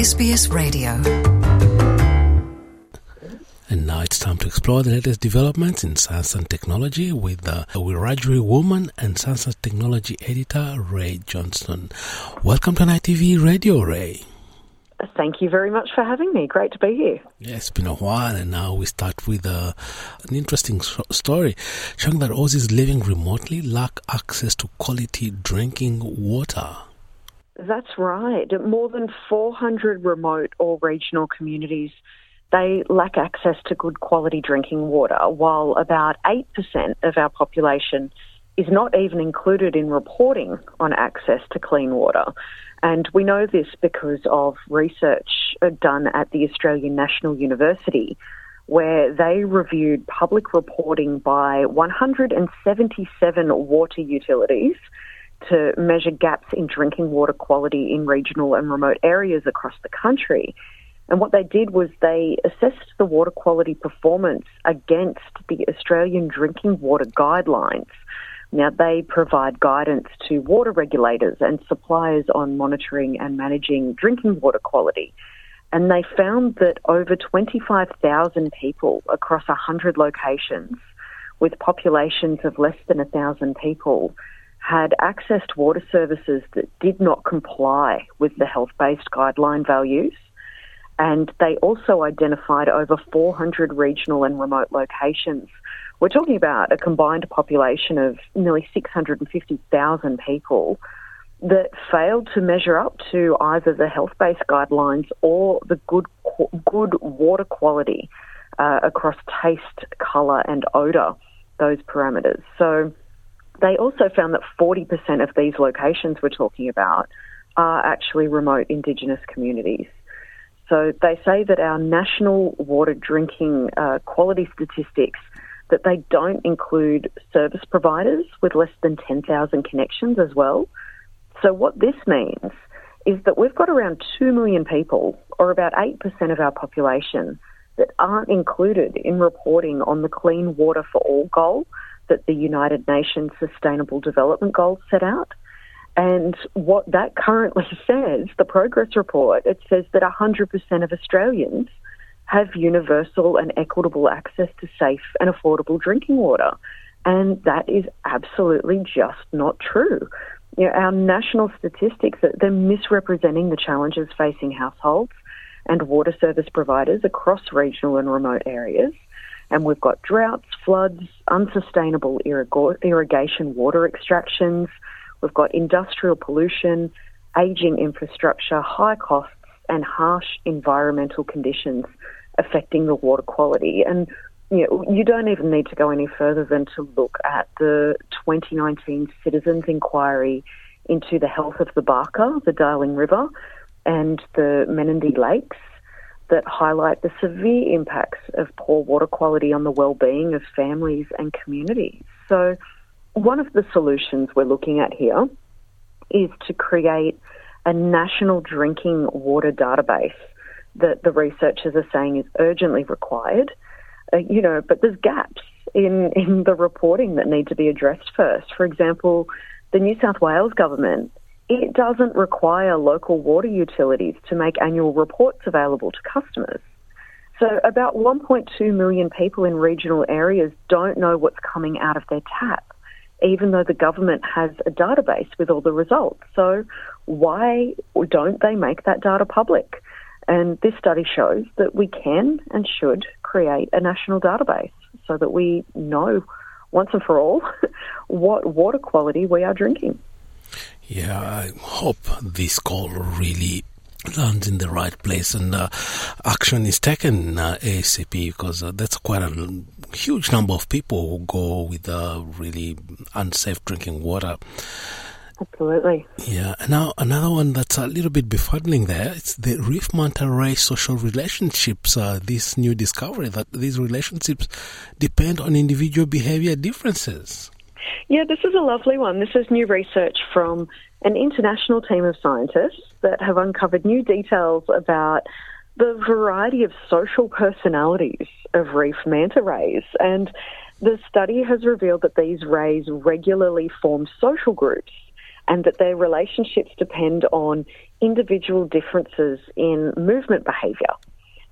SBS Radio. And now it's time to explore the latest developments in science and technology with the Wiradjuri woman and science and technology editor Rae Johnston. Welcome to NITV Radio, Rae. Thank you very much for having me. Great to be here. Yeah, it's been a while, and now we start with uh, an interesting story showing that Aussies living remotely lack access to quality drinking water. That's right. More than 400 remote or regional communities they lack access to good quality drinking water, while about 8% of our population is not even included in reporting on access to clean water. And we know this because of research done at the Australian National University, where they reviewed public reporting by 177 water utilities to measure gaps in drinking water quality in regional and remote areas across the country. And what they did was they assessed the water quality performance against the Australian Drinking Water Guidelines. Now, they provide guidance to water regulators and suppliers on monitoring and managing drinking water quality. And they found that over 25,000 people across 100 locations with populations of less than 1,000 people had accessed water services that did not comply with the health based guideline values and they also identified over 400 regional and remote locations. We're talking about a combined population of nearly 650,000 people that failed to measure up to either the health-based guidelines or the good good water quality uh, across taste, colour, and odour. Those parameters. So they also found that 40% of these locations we're talking about are actually remote Indigenous communities. So they say that our national water drinking uh, quality statistics that they don't include service providers with less than 10,000 connections as well. So what this means is that we've got around 2 million people, or about 8% of our population, that aren't included in reporting on the Clean Water for All goal that the United Nations Sustainable Development Goals set out. And what that currently says, the progress report, it says that 100% of Australians have universal and equitable access to safe and affordable drinking water. And that is absolutely just not true. You know, our national statistics, they're misrepresenting the challenges facing households and water service providers across regional and remote areas. And we've got droughts, floods, unsustainable irrigation water extractions, We've got industrial pollution, ageing infrastructure, high costs, and harsh environmental conditions affecting the water quality. And you, know, you don't even need to go any further than to look at the 2019 Citizens Inquiry into the health of the Barka, the Darling River, and the Menindee Lakes that highlight the severe impacts of poor water quality on the well-being of families and communities. So one of the solutions we're looking at here is to create a national drinking water database that the researchers are saying is urgently required. Uh, you know, but there's gaps in, in the reporting that need to be addressed first. For example, the New South Wales government, it doesn't require local water utilities to make annual reports available to customers. So about 1.2 million people in regional areas don't know what's coming out of their tap even though the government has a database with all the results. So why don't they make that data public? And this study shows that we can and should create a national database so that we know once and for all what water quality we are drinking. Yeah, I hope this call really lands in the right place and uh, action is taken uh, ASAP because uh, that's quite a huge number of people who go with uh, really unsafe drinking water. Absolutely. Yeah. Now another one that's a little bit befuddling there. It's the reef manta ray social relationships. Uh, this new discovery that these relationships depend on individual behavior differences. Yeah, this is a lovely one. This is new research from an international team of scientists that have uncovered new details about the variety of social personalities of reef manta rays. And the study has revealed that these rays regularly form social groups and that their relationships depend on individual differences in movement behaviour.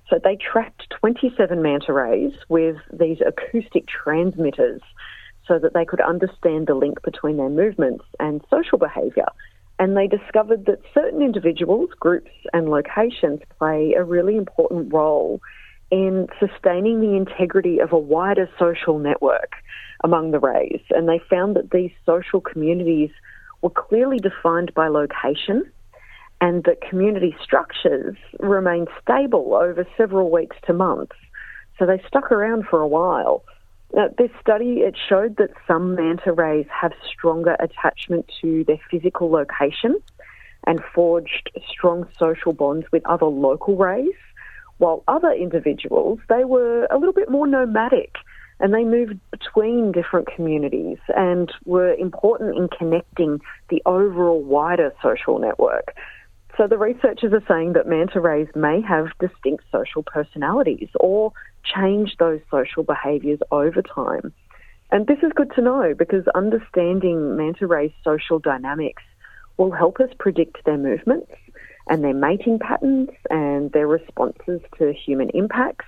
So they tracked 27 manta rays with these acoustic transmitters so that they could understand the link between their movements and social behaviour. And they discovered that certain individuals, groups, and locations play a really important role in sustaining the integrity of a wider social network among the rays. And they found that these social communities were clearly defined by location and that community structures remained stable over several weeks to months. So they stuck around for a while. Now, this study it showed that some manta rays have stronger attachment to their physical location and forged strong social bonds with other local rays, while other individuals they were a little bit more nomadic and they moved between different communities and were important in connecting the overall wider social network. So the researchers are saying that manta rays may have distinct social personalities or change those social behaviours over time. And this is good to know because understanding manta rays' social dynamics will help us predict their movements and their mating patterns and their responses to human impacts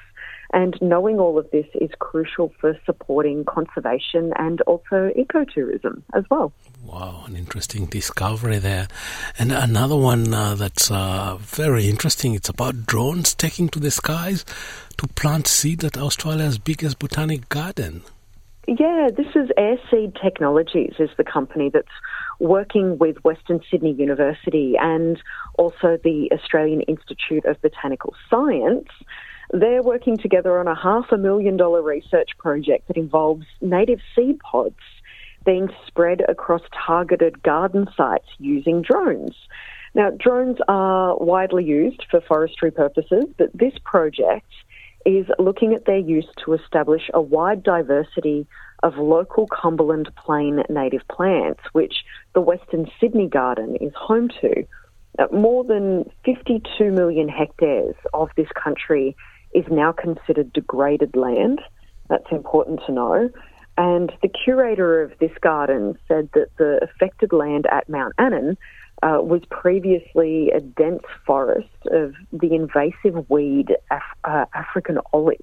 and knowing all of this is crucial for supporting conservation and also ecotourism as well. Wow, an interesting discovery there. And another one uh, that's uh, very interesting it's about drones taking to the skies to plant seeds at Australia's biggest botanic garden. Yeah, this is Airseed Technologies is the company that's working with Western Sydney University and also the Australian Institute of Botanical Science they're working together on a half a million dollar research project that involves native seed pods being spread across targeted garden sites using drones. Now, drones are widely used for forestry purposes, but this project is looking at their use to establish a wide diversity of local Cumberland Plain native plants, which the Western Sydney Garden is home to. More than 52 million hectares of this country is now considered degraded land. That's important to know. And the curator of this garden said that the affected land at Mount Annan uh, was previously a dense forest of the invasive weed Af- uh, African olive.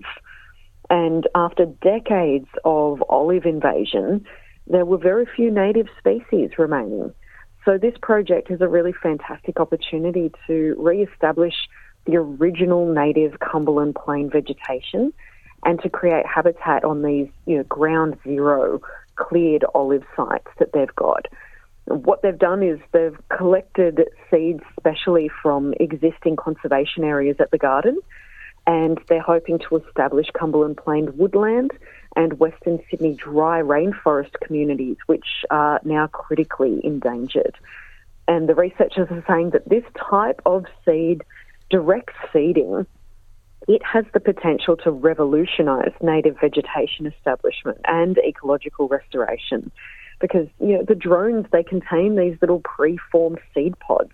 And after decades of olive invasion, there were very few native species remaining. So this project is a really fantastic opportunity to re-establish the original native Cumberland plain vegetation and to create habitat on these you know, ground zero cleared olive sites that they've got. What they've done is they've collected seeds specially from existing conservation areas at the garden and they're hoping to establish Cumberland Plain woodland and Western Sydney dry rainforest communities, which are now critically endangered. And the researchers are saying that this type of seed direct seeding, it has the potential to revolutionise native vegetation establishment and ecological restoration because you know the drones they contain these little pre-formed seed pods.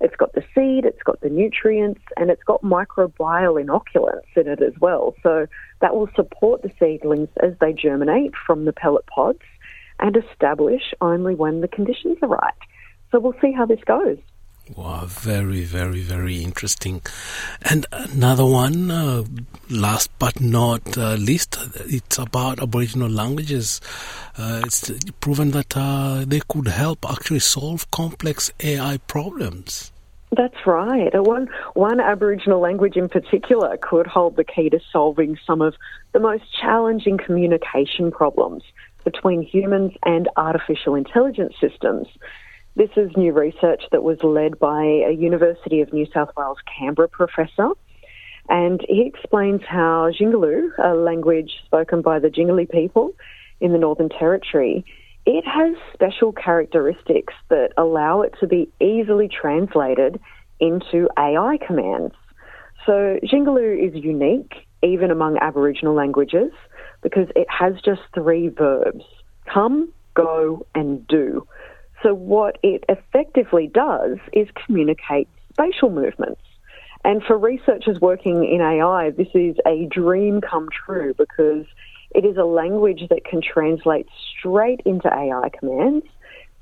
It's got the seed, it's got the nutrients, and it's got microbial inoculants in it as well. So that will support the seedlings as they germinate from the pellet pods and establish only when the conditions are right. So we'll see how this goes. Wow, very, very, very interesting. And another one, uh, last but not uh, least, it's about Aboriginal languages. Uh, it's proven that uh, they could help actually solve complex AI problems. That's right. One, one Aboriginal language in particular could hold the key to solving some of the most challenging communication problems between humans and artificial intelligence systems. This is new research that was led by a University of New South Wales Canberra professor. And he explains how Jingulu, a language spoken by the Jingili people in the Northern Territory, it has special characteristics that allow it to be easily translated into AI commands. So Jingulu is unique, even among Aboriginal languages, because it has just three verbs come, go, and do. So, what it effectively does is communicate spatial movements. And for researchers working in AI, this is a dream come true because it is a language that can translate straight into AI commands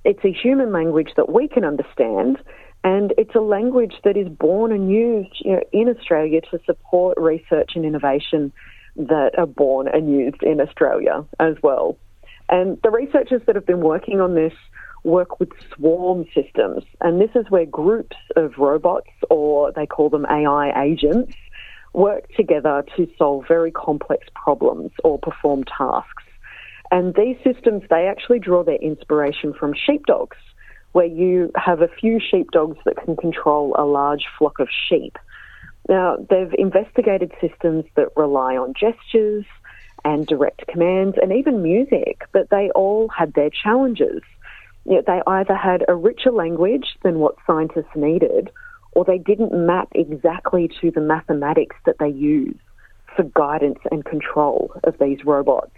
It's a human language that we can understand, and it's a language that is born and used you know, in Australia to support research and innovation that are born and used in Australia as well. And the researchers that have been working on this work with swarm systems, and this is where groups of robots, or they call them AI agents, work together to solve very complex problems or perform tasks. And these systems, they actually draw their inspiration from sheepdogs, where you have a few sheepdogs that can control a large flock of sheep. Now, they've investigated systems that rely on gestures and direct commands and even music, but they all had their challenges. They either had a richer language than what scientists needed, or they didn't map exactly to the mathematics that they use for guidance and control of these robots.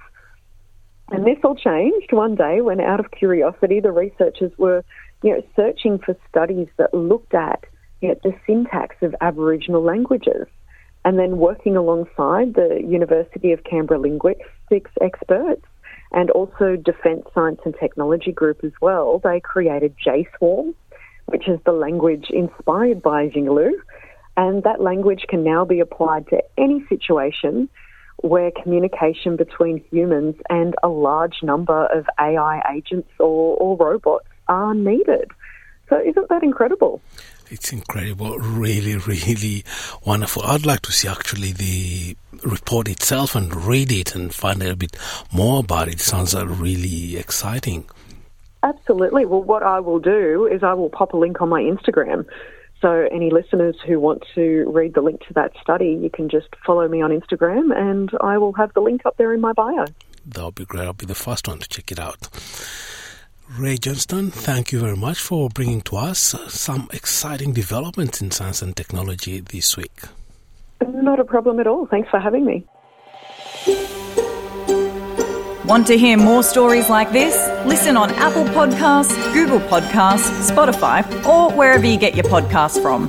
And this all changed one day when, out of curiosity, the researchers were you know, searching for studies that looked at you know, the syntax of Aboriginal languages. And then working alongside the University of Canberra linguistics experts and also Defence Science and Technology Group as well, they created JSwarm, which is the language inspired by Jingulu. And that language can now be applied to any situation where communication between humans and a large number of AI agents or, or robots are needed. So, isn't that incredible? It's incredible, really, really wonderful. I'd like to see actually the report itself and read it and find out a bit more about it. it sounds uh, really exciting. Absolutely. Well, what I will do is I will pop a link on my Instagram. So, any listeners who want to read the link to that study, you can just follow me on Instagram and I will have the link up there in my bio. That would be great. I'll be the first one to check it out. Rae Johnston, thank you very much for bringing to us some exciting developments in science and technology this week. Not a problem at all. Thanks for having me. Want to hear more stories like this? Listen on Apple Podcasts, Google Podcasts, Spotify, or wherever you get your podcasts from.